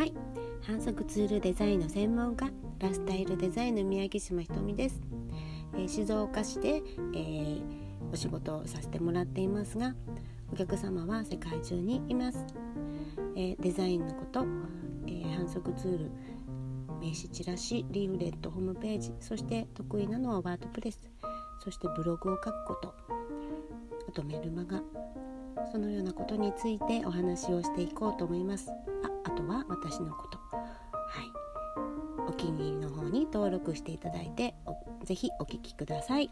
はい。反則ツールデザインの専門家ラスタイルデザインの宮城島ひとみです、えー、静岡市で、えー、お仕事をさせてもらっていますがお客様は世界中にいます、えー、デザインのこと、え反則ツール名刺チラシリーフレットホームページそして得意なのはワードプレスそしてブログを書くことあとメルマガそのようなことについてお話をしていこうと思います。あとは私のことはいお気に入りの方に登録していただいてぜひお聴きください。